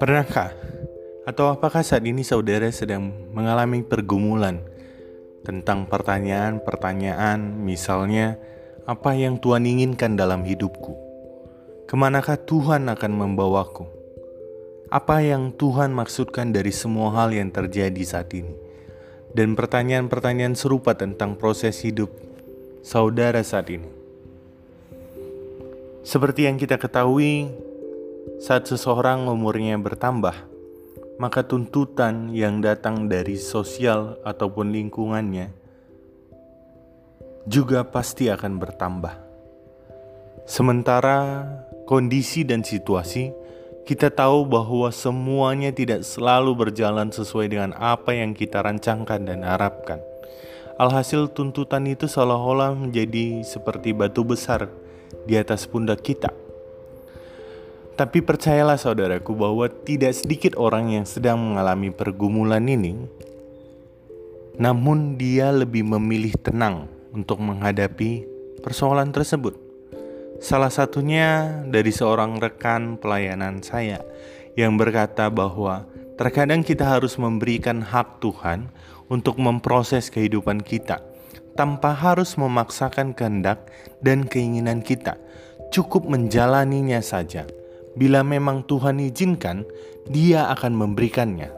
Pernahkah atau apakah saat ini saudara sedang mengalami pergumulan tentang pertanyaan-pertanyaan misalnya apa yang Tuhan inginkan dalam hidupku? Ke manakah Tuhan akan membawaku? Apa yang Tuhan maksudkan dari semua hal yang terjadi saat ini? Dan pertanyaan-pertanyaan serupa tentang proses hidup saudara saat ini. Seperti yang kita ketahui, saat seseorang umurnya bertambah, maka tuntutan yang datang dari sosial ataupun lingkungannya juga pasti akan bertambah. Sementara kondisi dan situasi, kita tahu bahwa semuanya tidak selalu berjalan sesuai dengan apa yang kita rancangkan dan harapkan. Alhasil tuntutan itu seolah-olah menjadi seperti batu besar di atas pundak kita. Tapi percayalah saudaraku bahwa tidak sedikit orang yang sedang mengalami pergumulan ini, namun dia lebih memilih tenang untuk menghadapi persoalan tersebut. Salah satunya dari seorang rekan pelayanan saya yang berkata bahwa terkadang kita harus memberikan hak Tuhan untuk memproses kehidupan kita tanpa harus memaksakan kehendak dan keinginan kita. Cukup menjalaninya saja bila memang Tuhan izinkan, Dia akan memberikannya.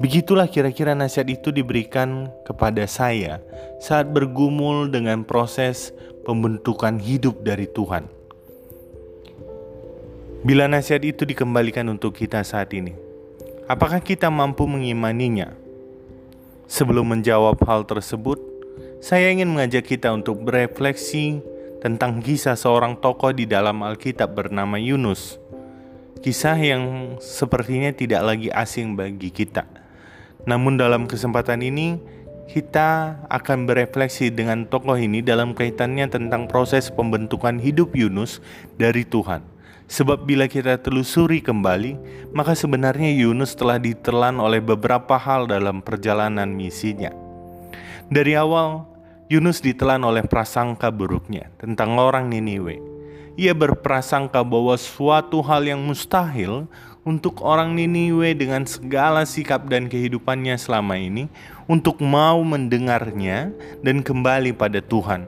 Begitulah kira-kira nasihat itu diberikan kepada saya saat bergumul dengan proses pembentukan hidup dari Tuhan. Bila nasihat itu dikembalikan untuk kita saat ini, apakah kita mampu mengimaninya? Sebelum menjawab hal tersebut, saya ingin mengajak kita untuk berefleksi tentang kisah seorang tokoh di dalam Alkitab bernama Yunus. Kisah yang sepertinya tidak lagi asing bagi kita. Namun dalam kesempatan ini kita akan berefleksi dengan tokoh ini dalam kaitannya tentang proses pembentukan hidup Yunus dari Tuhan. Sebab bila kita telusuri kembali, maka sebenarnya Yunus telah ditelan oleh beberapa hal dalam perjalanan misinya. Dari awal, Yunus ditelan oleh prasangka buruknya tentang orang Niniwe. Ia berprasangka bahwa suatu hal yang mustahil untuk orang Niniwe dengan segala sikap dan kehidupannya selama ini untuk mau mendengarnya dan kembali pada Tuhan.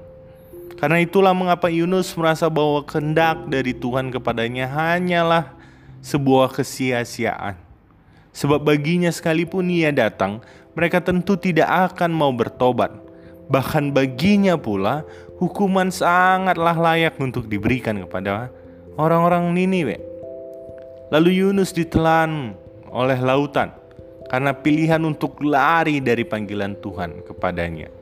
Karena itulah mengapa Yunus merasa bahwa kehendak dari Tuhan kepadanya hanyalah sebuah kesia-siaan. Sebab baginya sekalipun ia datang, mereka tentu tidak akan mau bertobat Bahkan baginya pula hukuman sangatlah layak untuk diberikan kepada orang-orang Niniwe. Lalu Yunus ditelan oleh lautan karena pilihan untuk lari dari panggilan Tuhan kepadanya.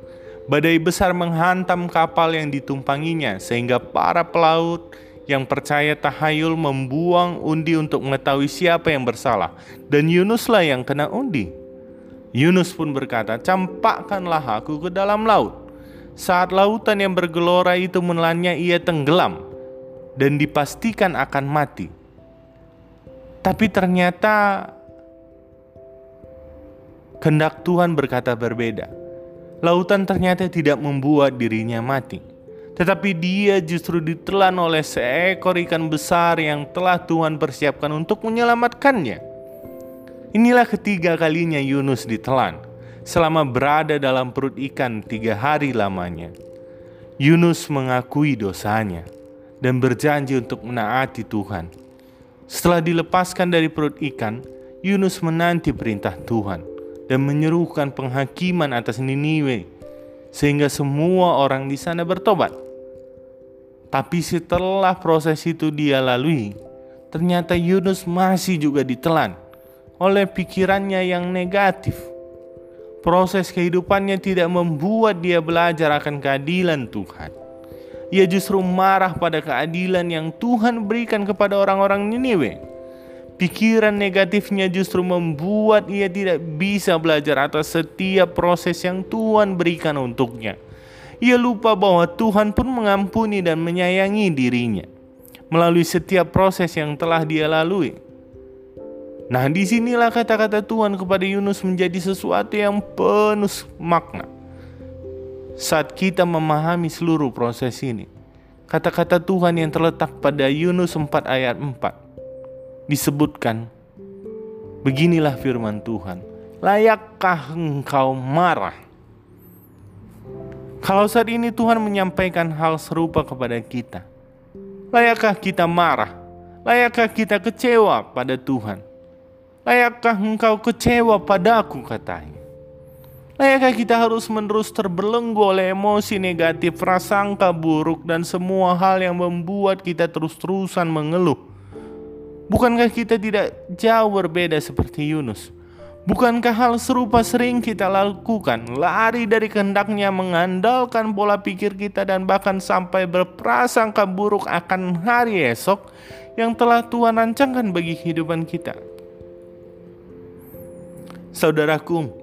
Badai besar menghantam kapal yang ditumpanginya sehingga para pelaut yang percaya tahayul membuang undi untuk mengetahui siapa yang bersalah dan Yunuslah yang kena undi. Yunus pun berkata, "Campakkanlah aku ke dalam laut." Saat lautan yang bergelora itu menelannya, ia tenggelam dan dipastikan akan mati. Tapi ternyata kehendak Tuhan berkata berbeda. Lautan ternyata tidak membuat dirinya mati, tetapi dia justru ditelan oleh seekor ikan besar yang telah Tuhan persiapkan untuk menyelamatkannya. Inilah ketiga kalinya Yunus ditelan selama berada dalam perut ikan tiga hari lamanya. Yunus mengakui dosanya dan berjanji untuk menaati Tuhan. Setelah dilepaskan dari perut ikan, Yunus menanti perintah Tuhan dan menyerukan penghakiman atas Niniwe sehingga semua orang di sana bertobat. Tapi setelah proses itu dia lalui, ternyata Yunus masih juga ditelan oleh pikirannya yang negatif. Proses kehidupannya tidak membuat dia belajar akan keadilan Tuhan. Ia justru marah pada keadilan yang Tuhan berikan kepada orang-orang Niniwe. Pikiran negatifnya justru membuat ia tidak bisa belajar atas setiap proses yang Tuhan berikan untuknya. Ia lupa bahwa Tuhan pun mengampuni dan menyayangi dirinya melalui setiap proses yang telah dia lalui. Nah, di sinilah kata-kata Tuhan kepada Yunus menjadi sesuatu yang penuh makna. Saat kita memahami seluruh proses ini, kata-kata Tuhan yang terletak pada Yunus 4 ayat 4 disebutkan beginilah firman Tuhan layakkah engkau marah? Kalau saat ini Tuhan menyampaikan hal serupa kepada kita layakkah kita marah? Layakkah kita kecewa pada Tuhan layakkah engkau kecewa padaku katanya Layakkah kita harus menerus terbelenggu oleh emosi negatif, prasangka buruk, dan semua hal yang membuat kita terus-terusan mengeluh? Bukankah kita tidak jauh berbeda seperti Yunus? Bukankah hal serupa sering kita lakukan? Lari dari kehendaknya, mengandalkan pola pikir kita, dan bahkan sampai berprasangka buruk akan hari esok yang telah Tuhan rancangkan bagi kehidupan kita. Saudaraku,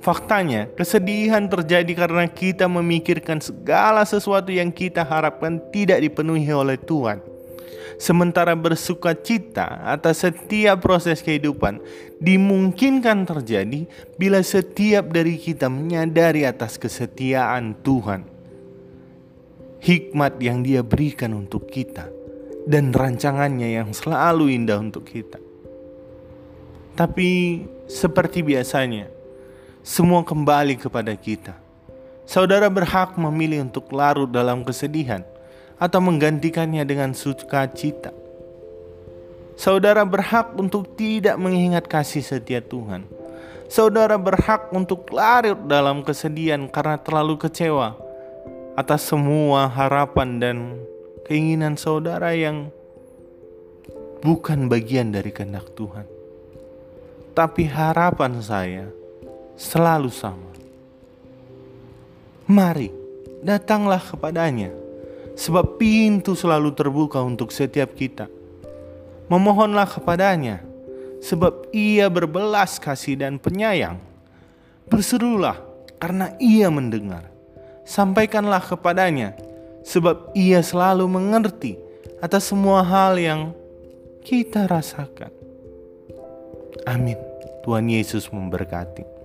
Faktanya, kesedihan terjadi karena kita memikirkan segala sesuatu yang kita harapkan tidak dipenuhi oleh Tuhan. Sementara bersuka cita atas setiap proses kehidupan dimungkinkan terjadi bila setiap dari kita menyadari atas kesetiaan Tuhan. Hikmat yang dia berikan untuk kita dan rancangannya yang selalu indah untuk kita. Tapi seperti biasanya, semua kembali kepada kita. Saudara berhak memilih untuk larut dalam kesedihan atau menggantikannya dengan sukacita. Saudara berhak untuk tidak mengingat kasih setia Tuhan. Saudara berhak untuk larut dalam kesedihan karena terlalu kecewa atas semua harapan dan keinginan saudara yang bukan bagian dari kehendak Tuhan. Tapi harapan saya selalu sama. Mari, datanglah kepadanya, sebab pintu selalu terbuka untuk setiap kita. Memohonlah kepadanya, sebab ia berbelas kasih dan penyayang. Berserulah, karena ia mendengar. Sampaikanlah kepadanya, sebab ia selalu mengerti atas semua hal yang kita rasakan. Amin. Tuhan Yesus memberkati.